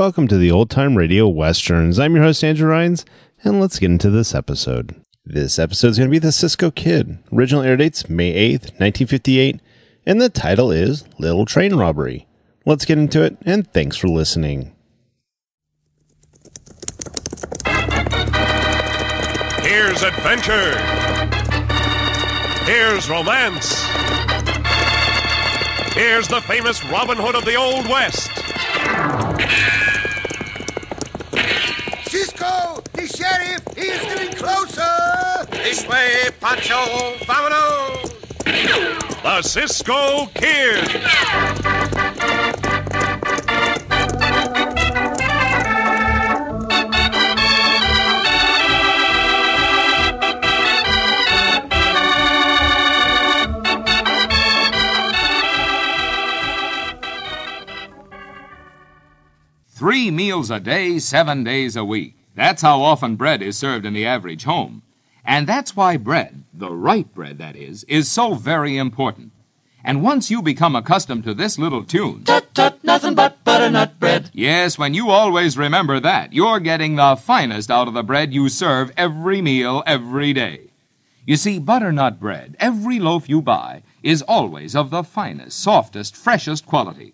Welcome to the Old Time Radio Westerns. I'm your host, Andrew Rhynes, and let's get into this episode. This episode is going to be The Cisco Kid. Original air dates May 8th, 1958, and the title is Little Train Robbery. Let's get into it, and thanks for listening. Here's adventure. Here's romance. Here's the famous Robin Hood of the Old West. Cisco, the sheriff, he is getting closer. This way, Pancho, vámonos! The Cisco Kid. Three meals a day, seven days a week. That's how often bread is served in the average home. And that's why bread, the right bread that is, is so very important. And once you become accustomed to this little tune. Tut tut, nothing but butternut bread. Yes, when you always remember that, you're getting the finest out of the bread you serve every meal, every day. You see, butternut bread, every loaf you buy, is always of the finest, softest, freshest quality.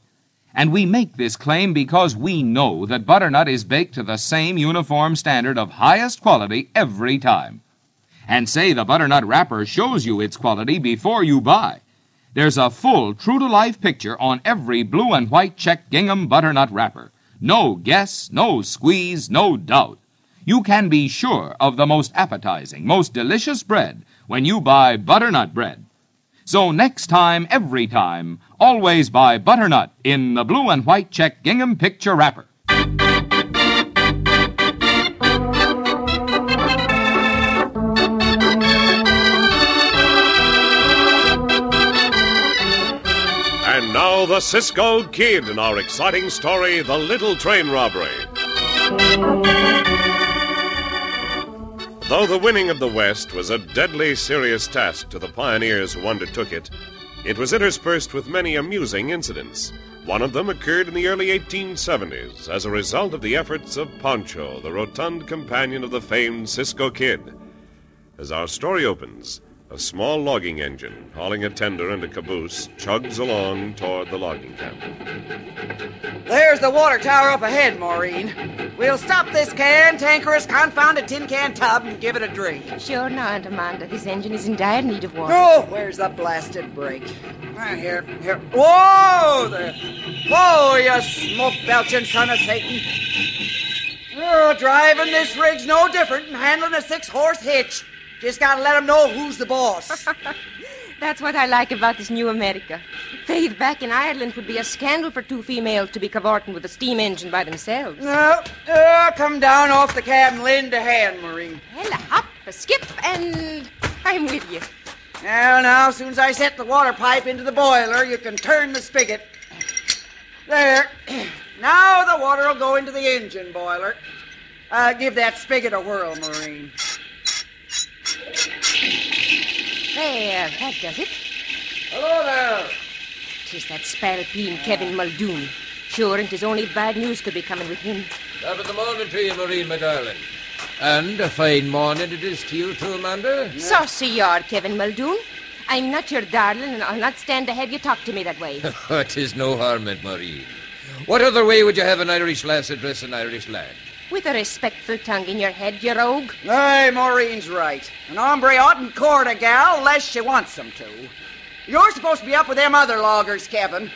And we make this claim because we know that butternut is baked to the same uniform standard of highest quality every time. And say the butternut wrapper shows you its quality before you buy. There's a full, true to life picture on every blue and white check gingham butternut wrapper. No guess, no squeeze, no doubt. You can be sure of the most appetizing, most delicious bread when you buy butternut bread. So next time, every time, always buy butternut in the blue and white check gingham picture wrapper. And now the Cisco Kid in our exciting story, The Little Train Robbery. Though the winning of the West was a deadly serious task to the pioneers who undertook it, it was interspersed with many amusing incidents. One of them occurred in the early 1870s as a result of the efforts of Pancho, the rotund companion of the famed Cisco Kid. As our story opens, a small logging engine, hauling a tender and a caboose, chugs along toward the logging camp. There's the water tower up ahead, Maureen. We'll stop this can, tankerous, confounded tin can tub, and give it a drink. Sure not, Amanda. This engine is in dire need of water. Oh, where's the blasted brake? Ah, here, here. Whoa there! Whoa, you smoke belching son of Satan! Oh, driving this rig's no different than handling a six horse hitch. Just gotta let 'em know who's the boss. That's what I like about this new America. Faith, back in Ireland would be a scandal for two females to be cavorting with a steam engine by themselves. no, uh, come down off the cab and lend a hand, Maureen. Well, a hop, a skip, and I'm with you. Now, now, as soon as I set the water pipe into the boiler, you can turn the spigot. There. Now the water will go into the engine boiler. Uh, give that spigot a whirl, Maureen. There, that does it. Hello there. Tis that spalpeen Kevin Muldoon. Sure, and 'tis only bad news could be coming with him. Top of the morning to you, Maureen, my darling. And a fine morning it is to you too, Amanda. Saucy you are, Kevin Muldoon. I'm not your darling, and I'll not stand to have you talk to me that way. It is no harm in Maureen. What other way would you have an Irish lass address an Irish lad? With a respectful tongue in your head, you rogue. Aye, Maureen's right. An hombre oughtn't court a gal unless she wants him to. You're supposed to be up with them other loggers, Kevin.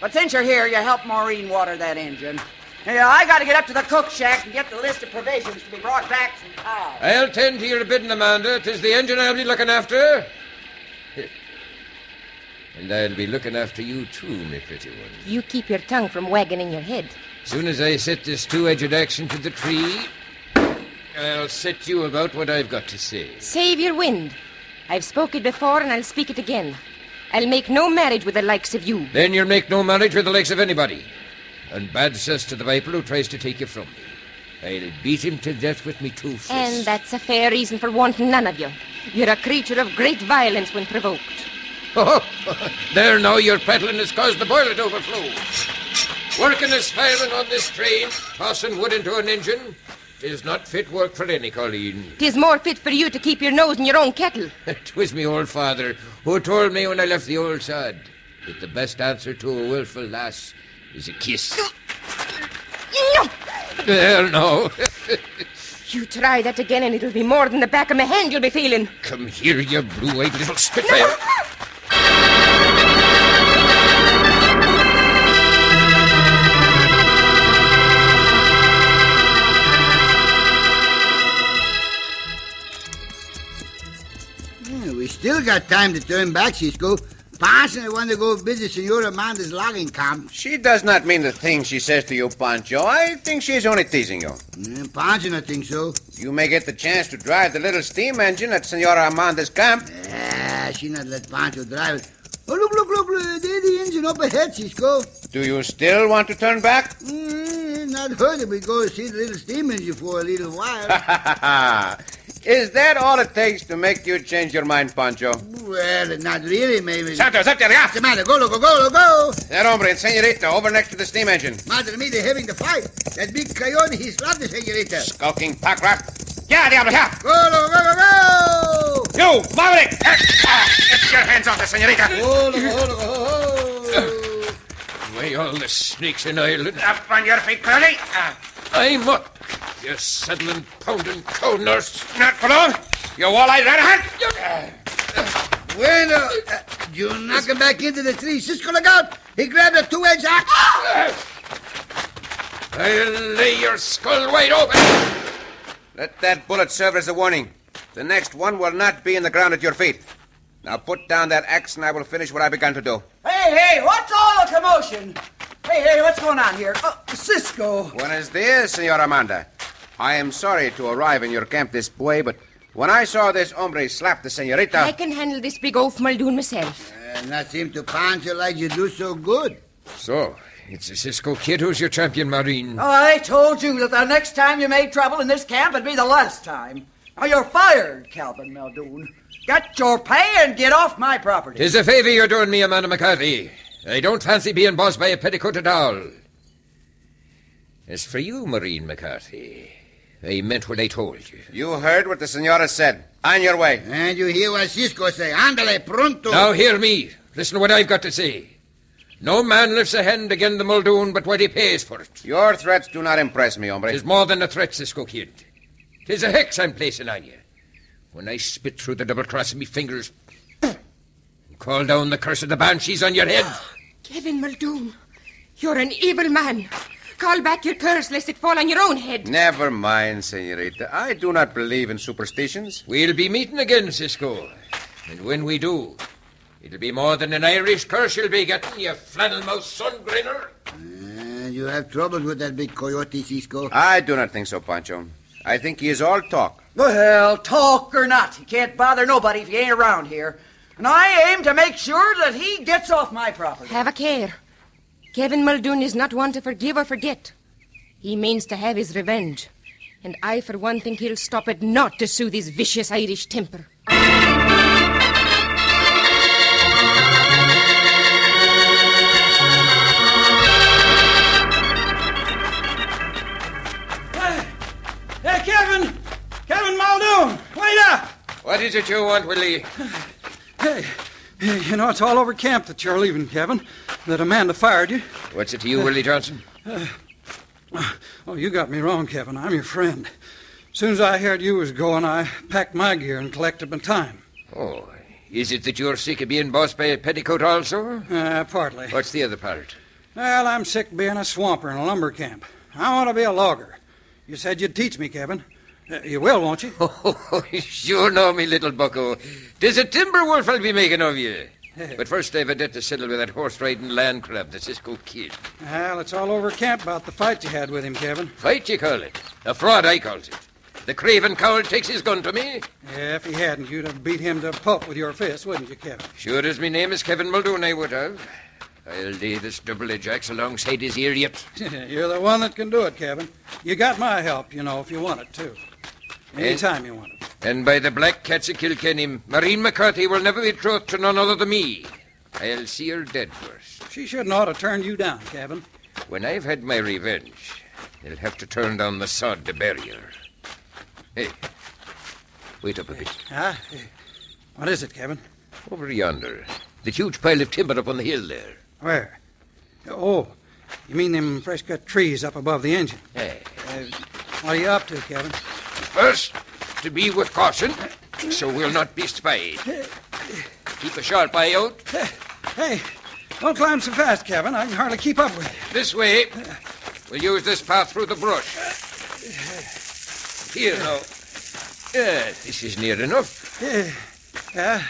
But since you're here, you help Maureen water that engine. Yeah, I gotta get up to the cook shack and get the list of provisions to be brought back from town. I'll tend to your bidding, Amanda. 'Tis the engine I'll be looking after. And I'll be looking after you too, my pretty one. You keep your tongue from wagging in your head. Soon as I set this two-edged axe into the tree, I'll set you about what I've got to say. Save your wind. I've spoke it before, and I'll speak it again. I'll make no marriage with the likes of you. Then you'll make no marriage with the likes of anybody. And bad cess to the viper who tries to take you from me. I'll beat him to death with me two fists. And that's a fair reason for wanting none of you. You're a creature of great violence when provoked. Oh, there now, your prattling has caused the boiler to overflow. Working as fireman on this train, tossing wood into an engine, is not fit work for any, Colleen. Tis more fit for you to keep your nose in your own kettle. It was me old father who told me when I left the old sod that the best answer to a wilful lass is a kiss. No! There, no. You try that again and it'll be more than the back of my hand you'll be feeling. Come here, you blue-eyed little spitfire. Yeah, still got time to turn back, Cisco. And I want to go visit Senora Amanda's logging camp. She does not mean the thing she says to you, Pancho. I think she's only teasing you. Mm, Pancho, I think so. You may get the chance to drive the little steam engine at Senora Amanda's camp. Ah, she not let Pancho drive it. Oh, look, look, look, look. There's the engine up ahead, Cisco. Do you still want to turn back? Mm, not hurt if we go see the little steam engine for a little while. Is that all it takes to make you change your mind, Pancho? well, not really, maybe. Santos, up there, yeah! What's the matter? Go, loco, go, go. That hombre and Senorita over next to the steam engine. Madre mia, they're having the fight. That big coyote, he slapped the senorita. Skulking pack rat. Yeah, Diablo, yeah! Go, loco, go, go, go. You, Maverick! Ah, Get your hands off the Senorita! Oh, loco, oh, loco, oh. Why all the snakes in Ireland? Up on your feet, Curly! Ah, I'm up, you settling, pounding cow nurse. not for long! You wall-eyed rat Bueno, uh, you knock him back into the tree. Cisco, look out. He grabbed a two-edged axe. I'll lay your skull wide open. Let that bullet serve as a warning. The next one will not be in the ground at your feet. Now put down that axe and I will finish what I began to do. Hey, hey, what's all the commotion? Hey, hey, what's going on here? Uh, Cisco. Buenos dias, Senor Amanda. I am sorry to arrive in your camp this way, but when I saw this hombre slap the senorita. I can handle this big oaf Muldoon myself. Uh, not seem to Pancho like you do so good. So, it's the Cisco kid who's your champion, Maureen. Oh, I told you that the next time you made trouble in this camp it'd be the last time. Now you're fired, Kevin Muldoon. Get your pay and get off my property. Tis a favor you're doing me, Amanda McCarthy. I don't fancy being bossed by a petticoat at all. As for you, Maureen McCarthy, I meant what I told you. You heard what the senora said. On your way. And you hear what Cisco say. Ándale, pronto. Now hear me. Listen to what I've got to say. No man lifts a hand against the Muldoon but what he pays for it. Your threats do not impress me, hombre. Tis more than a threat, Cisco Kid. Tis a hex I'm placing on you. When I spit through the double cross of me fingers and call down the curse of the banshees on your head. Kevin Muldoon, you're an evil man. Call back your curse lest it fall on your own head. Never mind, senorita. I do not believe in superstitions. We'll be meeting again, Cisco. And when we do, it'll be more than an Irish curse you'll be getting, you flannel-mouthed sun grinner. And you have troubles with that big coyote, Cisco. I do not think so, Pancho. I think he is all talk. Well, talk or not, he can't bother nobody if he ain't around here. And I aim to make sure that he gets off my property. Have a care. Kevin Muldoon is not one to forgive or forget. He means to have his revenge. And I, for one, think he'll stop at naught to soothe his vicious Irish temper. Hey, Kevin! Kevin Muldoon! Wait up! What is it you want, Willie? Hey, hey, you know, it's all over camp that you're leaving, Kevin. That Amanda fired you. What's it to you, Willie Johnson? Oh, you got me wrong, Kevin. I'm your friend. As soon as I heard you was going, I packed my gear and collected my time. Oh, is it that you're sick of being bossed by a petticoat also? Uh, partly. What's the other part? Well, I'm sick of being a swamper in a lumber camp. I want to be a logger. You said you'd teach me, Kevin. Uh, you will, won't you? Oh, sure know me, little bucko. Tis a timber wolf I'll be making of you. But first I've a debt to settle with that horse-riding land crab, the Cisco Kid. Well, it's all over camp about the fight you had with him, Kevin. Fight, you call it. A fraud, I calls it. The craven coward takes his gun to me. Yeah, if he hadn't, you'd have beat him to pulp with your fist, wouldn't you, Kevin? Sure as me name is Kevin Muldoon, I would have. I'll lay this double-edged axe alongside his ear yet. You're the one that can do it, Kevin. You got my help, you know, if you want it, too. Eh? Anytime you want it. And by the black cats of Kilkenny, Maureen McCarthy will never be betrothed to none other than me. I'll see her dead first. She shouldn't ought to turn you down, Kevin. When I've had my revenge, they'll have to turn down the sod to bury her. Hey, wait up a bit. Huh? What is it, Kevin? Over yonder. The huge pile of timber up on the hill there. Where? Oh, you mean them fresh cut trees up above the engine? Hey. Uh, what are you up to, Kevin? First, to be with caution, so we'll not be spied. Keep a sharp eye out. Hey, don't climb so fast, Kevin. I can hardly keep up with you. This way. We'll use this path through the brush. Here now. Yeah, this is near enough. Uh, uh,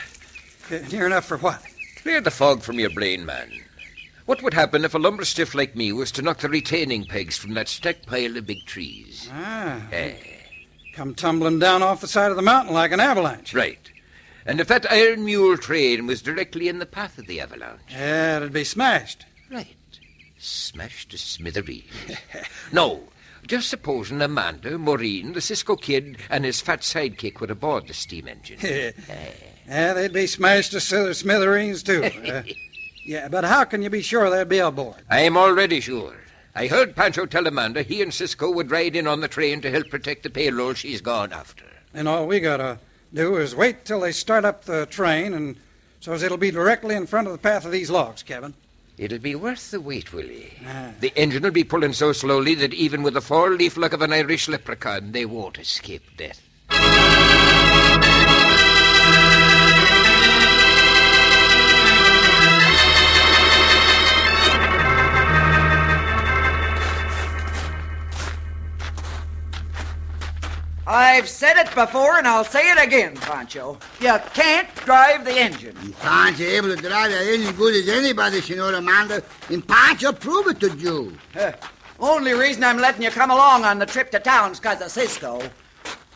near enough for what? Clear the fog from your brain, man. What would happen if a lumber stiff like me was to knock the retaining pegs from that stacked pile of big trees? Ah, Eh, come tumbling down off the side of the mountain like an avalanche. right. And if that iron mule train was directly in the path of the avalanche? Yeah, it'd be smashed. Right. Smashed to smithereens. no, just supposing Amanda, Maureen, the Cisco kid, and his fat sidekick were aboard the steam engine. yeah, they'd be smashed to smithereens, too. Uh, yeah, but how can you be sure they'd be aboard? I'm already sure. I heard Pancho tell Amanda he and Cisco would ride in on the train to help protect the payroll she's gone after. And all we gotta do is wait till they start up the train, and so as it'll be directly in front of the path of these logs, Kevin. It'll be worth the wait, Willie. Ah. The engine will be pulling so slowly that even with the four-leaf luck of an Irish leprechaun, they won't escape death. I've said it before and I'll say it again, Pancho. You can't drive the engine. Pancho able to drive that engine good as anybody, Senora Amanda. And Pancho prove it to you. Huh. Only reason I'm letting you come along on the trip to town's because of Cisco.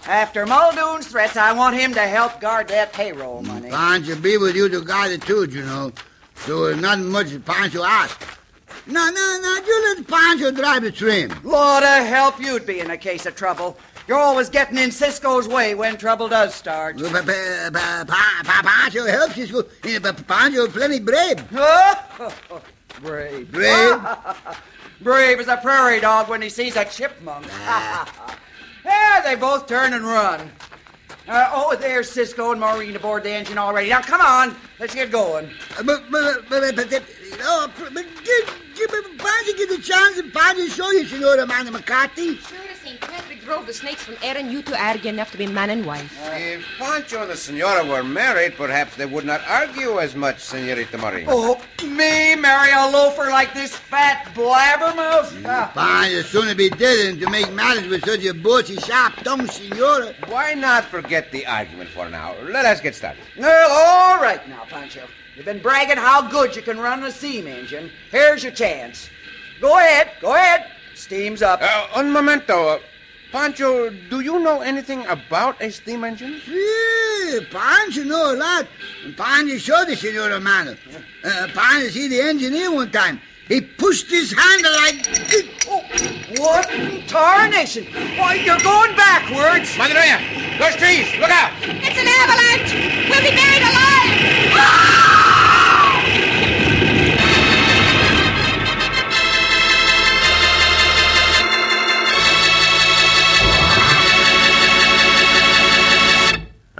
After Muldoon's threats, I want him to help guard that payroll mm, money. Pancho be with you to guard it too, you know. So there's not much that Pancho ask. No, no, no, you let Pancho drive the train. Lord help you'd be in a case of trouble. You're always getting in Cisco's way when trouble does start. Pa- pa- pa- pa- pa- Pancho helps you. eh, Pancho plenty brave. Brave. Brave? Brave as a prairie dog when he sees a chipmunk. yeah, they both turn and run. Uh, oh, there's Cisco and Maureen aboard the engine already. Now, come on. Let's get going. Uh, But, but, but, but, but, oh, but give, give, Pancho give the chance and Pancho show you, Senora Amanda McCarthy. Sure St. Patrick drove the snakes from Erin, you two argue enough to be man and wife. If Pancho and the senora were married, perhaps they would not argue as much, Senorita Maria. Oh, me marry a loafer like this fat blabbermouth? Ah, Pancho sooner be dead than to make matters with such a butchy, sharp-tongued Senora. Why not forget the argument for now? Let us get started. well, all right now, Pancho. You've been bragging how good you can run a steam engine. Here's your chance. Go ahead, go ahead. Steam's up. Uh, un momento. Uh, Pancho, do you know anything about a steam engine? Yeah, Pancho know a lot. Pancho showed the Senora Amanda. Uh, Pancho see the engineer one time. He pushed his handle like this. Oh, what in tarnation? Why, you're going backwards. Madroya, those trees, look out! It's an avalanche! We'll be buried alive!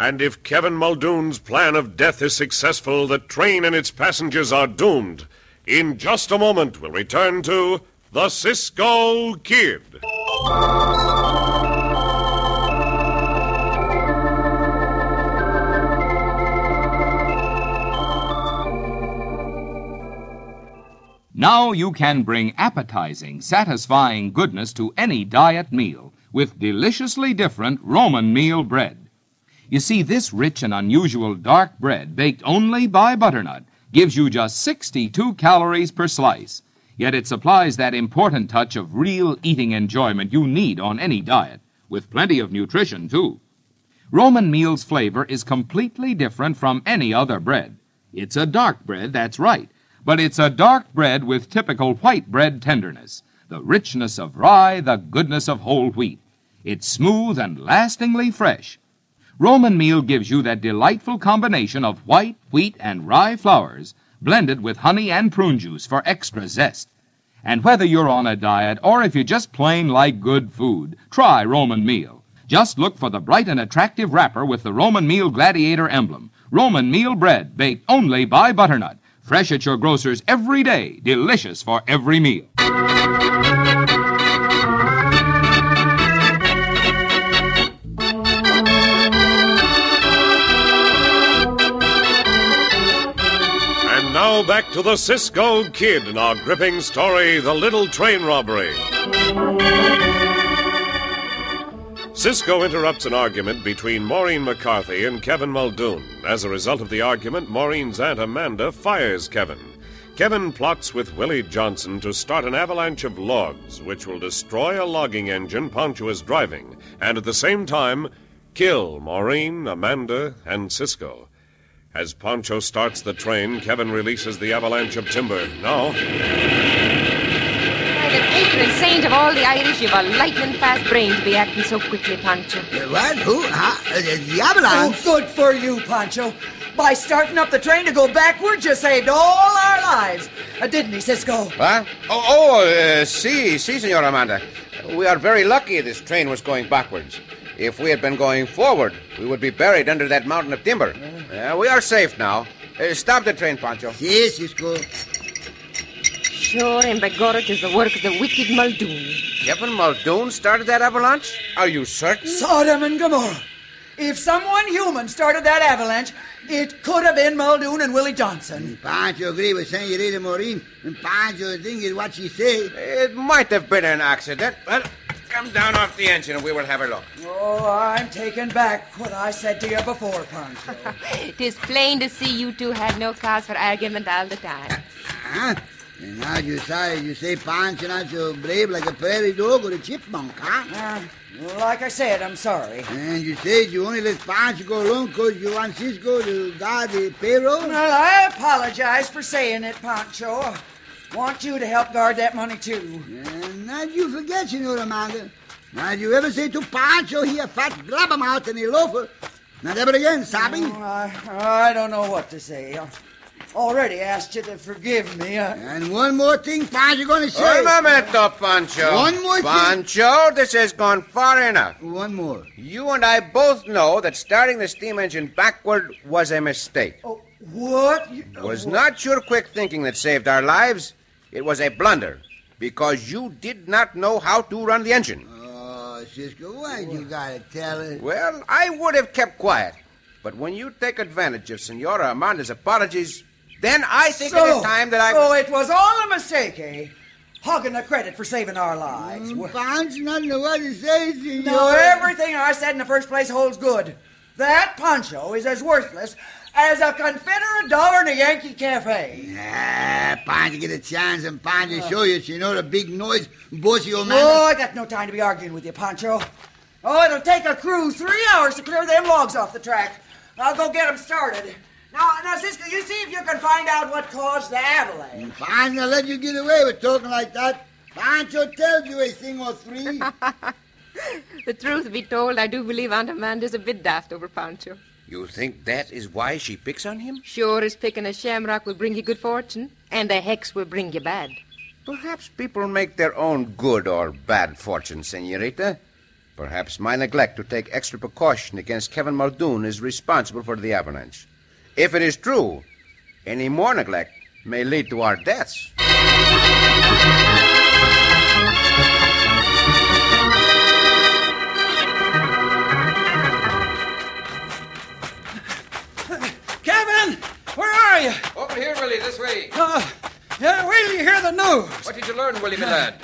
And if Kevin Muldoon's plan of death is successful, the train and its passengers are doomed. In just a moment, we'll return to The Cisco Kid. Now you can bring appetizing, satisfying goodness to any diet meal with deliciously different Roman meal bread. You see, this rich and unusual dark bread, baked only by butternut, gives you just 62 calories per slice. Yet it supplies that important touch of real eating enjoyment you need on any diet, with plenty of nutrition, too. Roman meal's flavor is completely different from any other bread. It's a dark bread, that's right, but it's a dark bread with typical white bread tenderness, the richness of rye, the goodness of whole wheat. It's smooth and lastingly fresh. Roman meal gives you that delightful combination of white, wheat, and rye flours blended with honey and prune juice for extra zest. And whether you're on a diet or if you just plain like good food, try Roman meal. Just look for the bright and attractive wrapper with the Roman meal gladiator emblem. Roman meal bread baked only by Butternut. Fresh at your grocer's every day, delicious for every meal. Now back to the Cisco Kid in our gripping story, The Little Train Robbery. Cisco interrupts an argument between Maureen McCarthy and Kevin Muldoon. As a result of the argument, Maureen's Aunt Amanda fires Kevin. Kevin plots with Willie Johnson to start an avalanche of logs, which will destroy a logging engine Pancho is driving, and at the same time, kill Maureen, Amanda, and Cisco. As Pancho starts the train, Kevin releases the avalanche of timber. Now, By the patron saint of all the Irish, you've a lightning fast brain to be acting so quickly, Pancho. Uh, What? Who? Huh? Uh, the Oh, good for you, Pancho. By starting up the train to go backwards, you saved all our lives. Uh, didn't he, Cisco? What? Oh, oh, uh, si, si, Senor Amanda. We are very lucky this train was going backwards. If we had been going forward, we would be buried under that mountain of timber. Yeah, we are safe now. Uh, stop the train, Pancho. Yes, Cisco. Sure, and by God, it is the work of the wicked Muldoon. Kevin Muldoon started that avalanche? Are you certain? Sodom and Gomorrah. If someone human started that avalanche, it could have been Muldoon and Willie Johnson. Pancho agree with Senorita Maureen, and Pancho think is what she say. It might have been an accident. Well, come down off the engine and we will have a look. Oh, I'm taking back what I said to you before, Pancho. Tis plain to see you two had no cause for argument all the time. Huh? And now you say, you say Pancho not so brave like a prairie dog or a chipmunk, huh? Uh, like I said, I'm sorry. And you said you only let Pancho go alone because you want Cisco to guard the payroll? Well, I apologize for saying it, Pancho. I want you to help guard that money, too. And not you forget, Senor Amanda. Not you ever say to Pancho he a fat blabbermouth and a loafer. Not ever again, Sabi. Oh, I, I don't know what to say. I already asked you to forgive me. Uh, And one more thing Pancho gonna say. Un momento, Pancho. One more thing. Pancho, this has gone far enough. One more. You and I both know that starting the steam engine backward was a mistake. oh, what? You- It was not your quick thinking that saved our lives. It was a blunder because you did not know how to run the engine. Oh, Cisco, why you gotta tell it? Well, I would have kept quiet. But when you take advantage of Senora Amanda's apologies, then I think it is time that I. So it was all a mistake, eh? Hogging the credit for saving our lives. Well, Pancho not know what to say, Senor. no, everything I said in the first place holds good. That Pancho is as worthless as a Confederate dollar in a Yankee cafe. Ah, Pancho get a chance and Pancho show you, Senor, a big noise, bossy old man. Oh, I got no time to be arguing with you, Pancho. Oh, it'll take a crew three hours to clear them logs off the track. I'll go get them started. Now, now, Cisco, you see if you can find out what caused the avalanche. Pancho let you get away with talking like that. Pancho tells you a thing or three. The truth be told, I do believe Aunt Amanda's a bit daft over Pancho. You think that is why she picks on him? Sure as picking a shamrock will bring you good fortune, and a hex will bring you bad. Perhaps people make their own good or bad fortune, senorita. Perhaps my neglect to take extra precaution against Kevin Muldoon is responsible for the avalanche. If it is true, any more neglect may lead to our deaths. Willie. Uh, yeah, wait till you hear the news. What did you learn, Willie, my lad?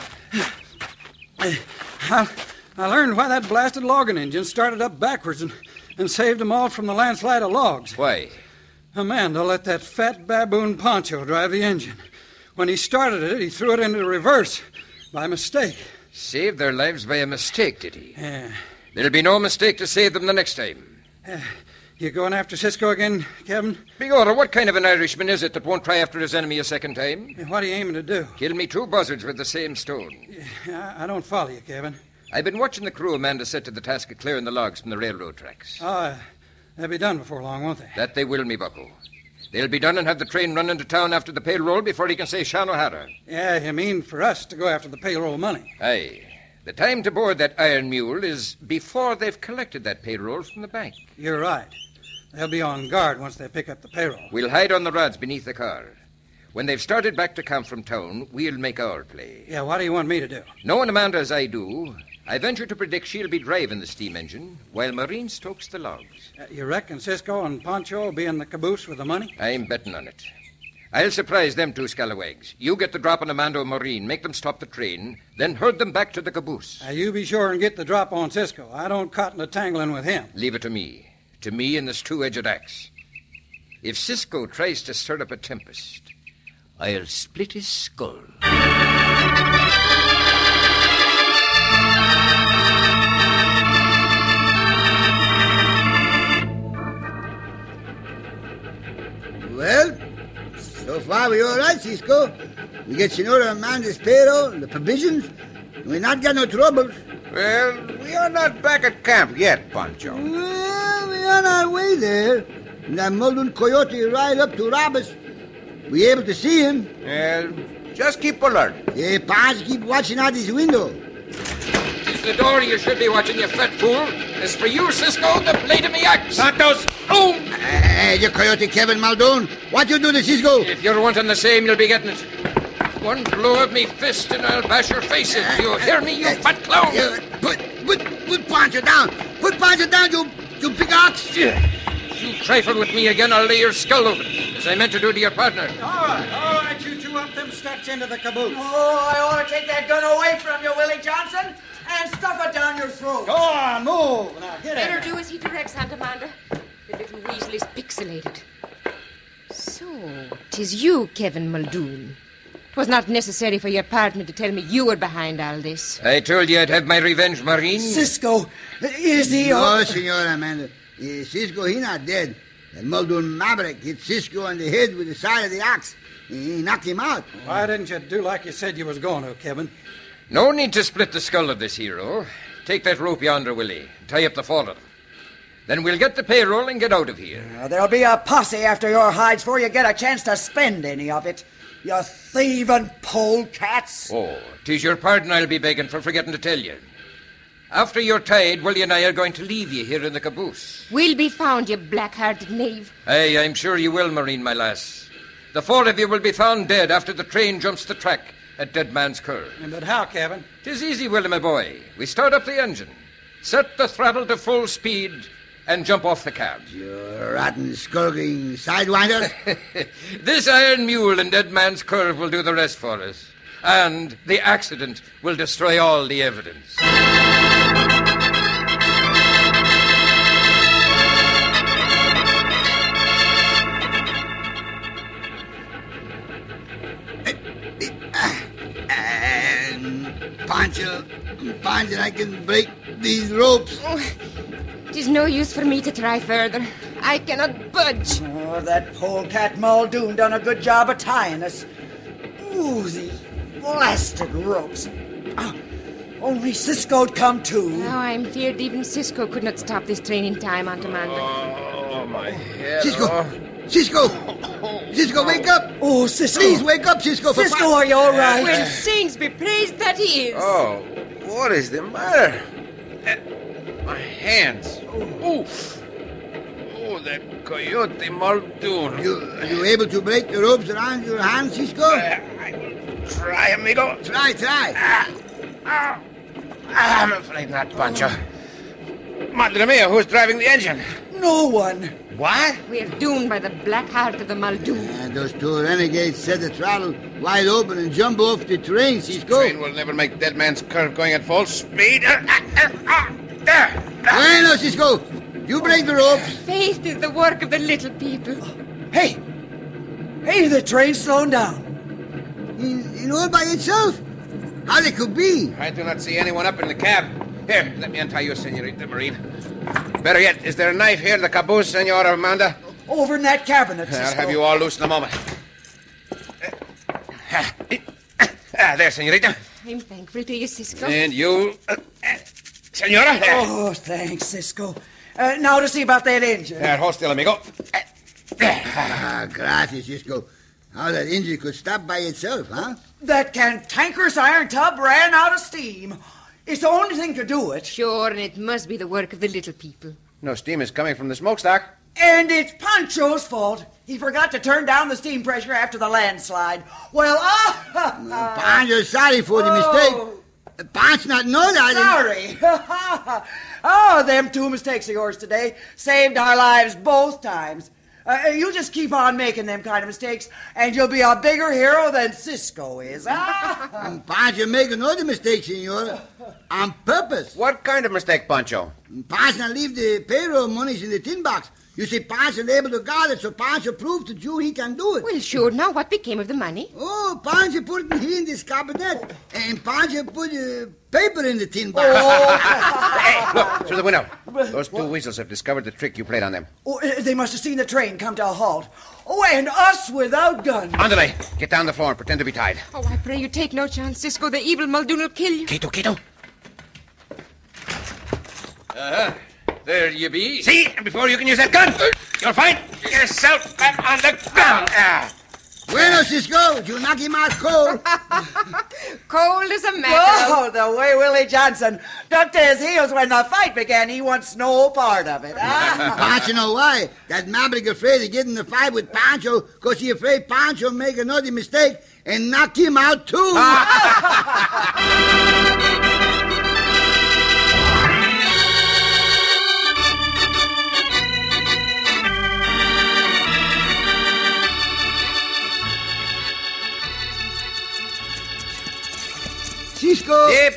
I, I learned why that blasted logging engine started up backwards and, and saved them all from the landslide of logs. Why? Amanda let that fat baboon Pancho drive the engine. When he started it, he threw it into reverse by mistake. Saved their lives by a mistake, did he? Yeah. There'll be no mistake to save them the next time. You going after Cisco again, Kevin? Begorra, what kind of an Irishman is it that won't try after his enemy a second time? What are you aiming to do? Kill me two buzzards with the same stone. I, I don't follow you, Kevin. I've been watching the crew Amanda set to the task of clearing the logs from the railroad tracks. Ah, uh, they'll be done before long, won't they? That they will, me bucko. They'll be done and have the train run into town after the payroll before he can say Sean O'Hara. Yeah, you mean for us to go after the payroll money? Aye. The time to board that iron mule is before they've collected that payroll from the bank. You're right. They'll be on guard once they pick up the payroll. We'll hide on the rods beneath the car. When they've started back to camp from town, we'll make our play. Yeah, what do you want me to do? Knowing Amanda as I do, I venture to predict she'll be driving the steam engine while Maureen stokes the logs. Uh, you reckon Cisco and Pancho will be in the caboose with the money? I'm betting on it. I'll surprise them two scalawags. You get the drop on Amanda and Maureen, make them stop the train, then herd them back to the caboose. Uh, you be sure and get the drop on Cisco. I don't cotton to tangling with him. Leave it to me. To me and this two-edged axe. If Cisco tries to stir up a tempest, I'll split his skull. Well, so far we're all right, Cisco. We get Senora Amanda's payroll, the provisions, and the provisions. we not got no troubles. Well, we are not back at camp yet, Pancho. On our way there. And that Muldoon coyote ride up to rob us. We able to see him. Well, just keep alert. Yeah, Paz keep watching out his window. It's the door you should be watching, you fat fool. As for you, Cisco, the blade of me axe. Santos! Oh! Hey, you coyote Kevin Muldoon. What you do to Cisco? If you're wanting the same, you'll be getting it. One blow of me fist and I'll bash your face in. You hear me, you uh, uh, fat clown? Yeah, put, put, put Pancho down. Put Pancho down, you, you big ox. You trifle with me again, I'll lay your skull open, as I meant to do to your partner. All right, all right, you two up them steps into the caboose. Oh, I ought to take that gun away from you, Willie Johnson, and stuff it down your throat. Go on, move. Now get Better it. do as he directs, Aunt Amanda. The little weasel is pixelated. So, tis you, Kevin Muldoon. 'Twas not necessary for your partner to tell me you were behind all this. I told you I'd have my revenge, Maureen. Cisco, is he... No, Senora Amanda. Uh, Cisco, he not dead. That Muldoon Maverick hit Cisco on the head with the side of the axe. He knocked him out. Why didn't you do like you said you was going to, Kevin? No need to split the skull of this hero. Take that rope yonder, Willie. Tie up the fall of them. Then we'll get the payroll and get out of here. Uh, there'll be a posse after your hides before you get a chance to spend any of it. You thieving polecats. Oh, 'tis your pardon I'll be begging for forgetting to tell you. After you're tied, Willie and I are going to leave you here in the caboose. We'll be found, you black-hearted knave. Aye, I'm sure you will, Maureen, my lass. The four of you will be found dead after the train jumps the track at Dead Man's Curve. But how, Kevin? Tis easy, Willie, my boy. We start up the engine, set the throttle to full speed, and jump off the cab. You rotten, skulking sidewinder. this iron mule and Dead Man's Curve will do the rest for us. And the accident will destroy all the evidence. Pancho, Pancho, I can break these ropes. Tis no use for me to try further. I cannot budge. Oh, that polecat Muldoon done a good job of tying us. Ooh, these blasted ropes. Ah, only Cisco'd come too. Now I'm feared even Cisco could not stop this train in time, Aunt Amanda. Oh, my head. Cisco, Cisco, Cisco, wake up! Oh, Cisco. Please wake up, Cisco. for Cisco, fi- are you all right? When saints be praised that he is. Oh, what is the matter? Eh, My hands. Oh, oh, that coyote Muldoon. You, are you able to break the ropes around your hands, Cisco? I, I will try, amigo. Try, try. Ah, I'm afraid not, Pancho. Madre mia, who's driving the engine? No one. What? We're doomed by the black heart of the Muldoon. And those two renegades set the throttle wide open and jump off the train, Cisco. The train will never make Dead Man's Curve going at full speed. Ah, ah, ah, There. Bueno, Cisco. You break the ropes. Faith is the work of the little people. Hey, hey, the train's slowing down. In, in all by itself. How they could be? I do not see anyone up in the cab. Here, let me untie you, Senorita Maureen. Better yet, is there a knife here in the caboose, Senora Amanda? Over in that cabinet, I'll Cisco. have you all loose in a moment. Ah, there, Senorita. I'm thankful to you, Cisco. And you, uh, uh, Senora. Oh, thanks, Cisco. Uh, now to see about that engine. There, hold still, amigo. Ah, gracias, Cisco. How that engine could stop by itself, huh? That cantankerous iron tub ran out of steam. It's the only thing to do it. Sure, and it must be the work of the little people. No steam is coming from the smokestack. And it's Pancho's fault. He forgot to turn down the steam pressure after the landslide. Well, ah! Pancho's sorry for the Oh. mistake. Pancho not know that. Sorry. oh, them two mistakes of yours today saved our lives both times. Uh, you just keep on making them kind of mistakes, and you'll be a bigger hero than Cisco is. And Pancho make another mistake, senor. On purpose. What kind of mistake, Pancho? Pancho leave the payroll monies in the tin box. You see, Pancho able to guard it, so Pancho proved to you he can do it. Well, sure, now what became of the money? Oh, Pancho put it here in this cabinet, and Pancho put uh, paper in the tin box. Hey, look, through the window. Those two weasels have discovered the trick you played on them. Oh, uh, they must have seen the train come to a halt. Oh, and us without guns. Andale, get down the floor and pretend to be tied. Oh, I pray you take no chance, Cisco. The evil Muldoon will kill you. Cato, Cato. Uh-huh. There you be. See, before you can use that gun, you'll find yourself back on the ground. Ah. bueno, Cisco, you knock him out cold. Cold as a mackerel. Oh, the way Willie Johnson ducked to his heels when the fight began, he wants no part of it. Pancho know why. That Maverick afraid to get in the fight with Pancho because he afraid Pancho make another mistake and knock him out too.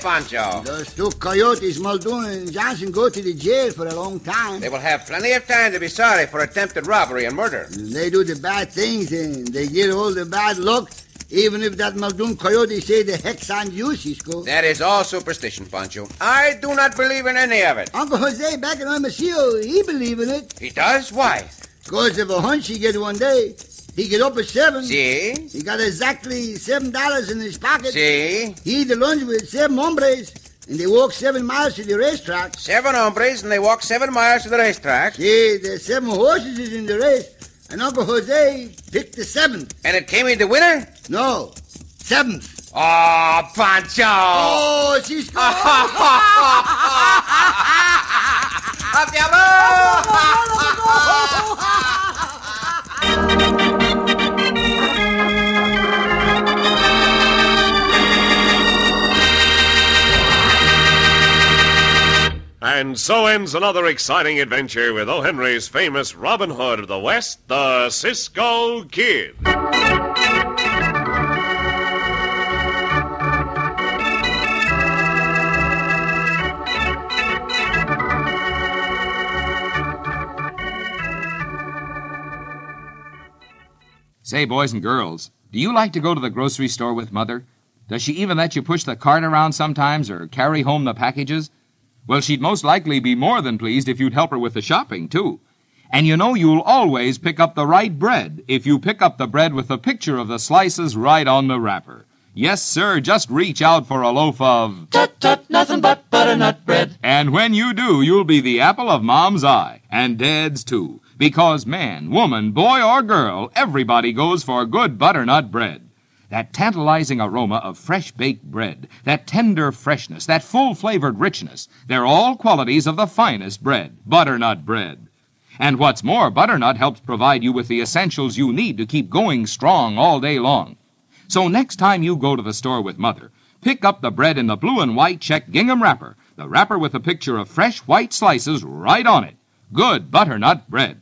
Pancho. those two coyotes, Muldoon and Johnson, go to the jail for a long time. They will have plenty of time to be sorry for attempted robbery and murder. They do the bad things and they get all the bad luck, even if that Muldoon coyote say the hex on you, Cisco. That is all superstition, Pancho. I do not believe in any of it. Uncle Jose back in Hermosillo, he believe in it. He does? Why? Because of a hunch he get one day. He get up at seven. See? He got exactly seven dollars in his pocket. See? He eat the lunch with seven hombres, and they walk seven miles to the racetrack. Seven hombres, and they walk seven miles to the racetrack. See, the seven horses is in the race, and Uncle Jose picked the seventh. And it came in the winner? No, seventh. Oh, Pancho! Oh, she's Cisco! And so ends another exciting adventure with O. Henry's famous Robin Hood of the West, the Cisco Kid. Say, boys and girls, do you like to go to the grocery store with Mother? Does she even let you push the cart around sometimes or carry home the packages? Well, she'd most likely be more than pleased if you'd help her with the shopping, too. And you know you'll always pick up the right bread if you pick up the bread with the picture of the slices right on the wrapper. Yes, sir, just reach out for a loaf of Tut tut, nothing but butternut bread. and when you do, you'll be the apple of Mom's eye, and Dad's too. Because man, woman, boy, or girl, everybody goes for good butternut bread. That tantalizing aroma of fresh baked bread, that tender freshness, that full flavored richness, they're all qualities of the finest bread, butternut bread. And what's more, butternut helps provide you with the essentials you need to keep going strong all day long. So next time you go to the store with Mother, pick up the bread in the blue and white check gingham wrapper, the wrapper with a picture of fresh white slices right on it. Good butternut bread.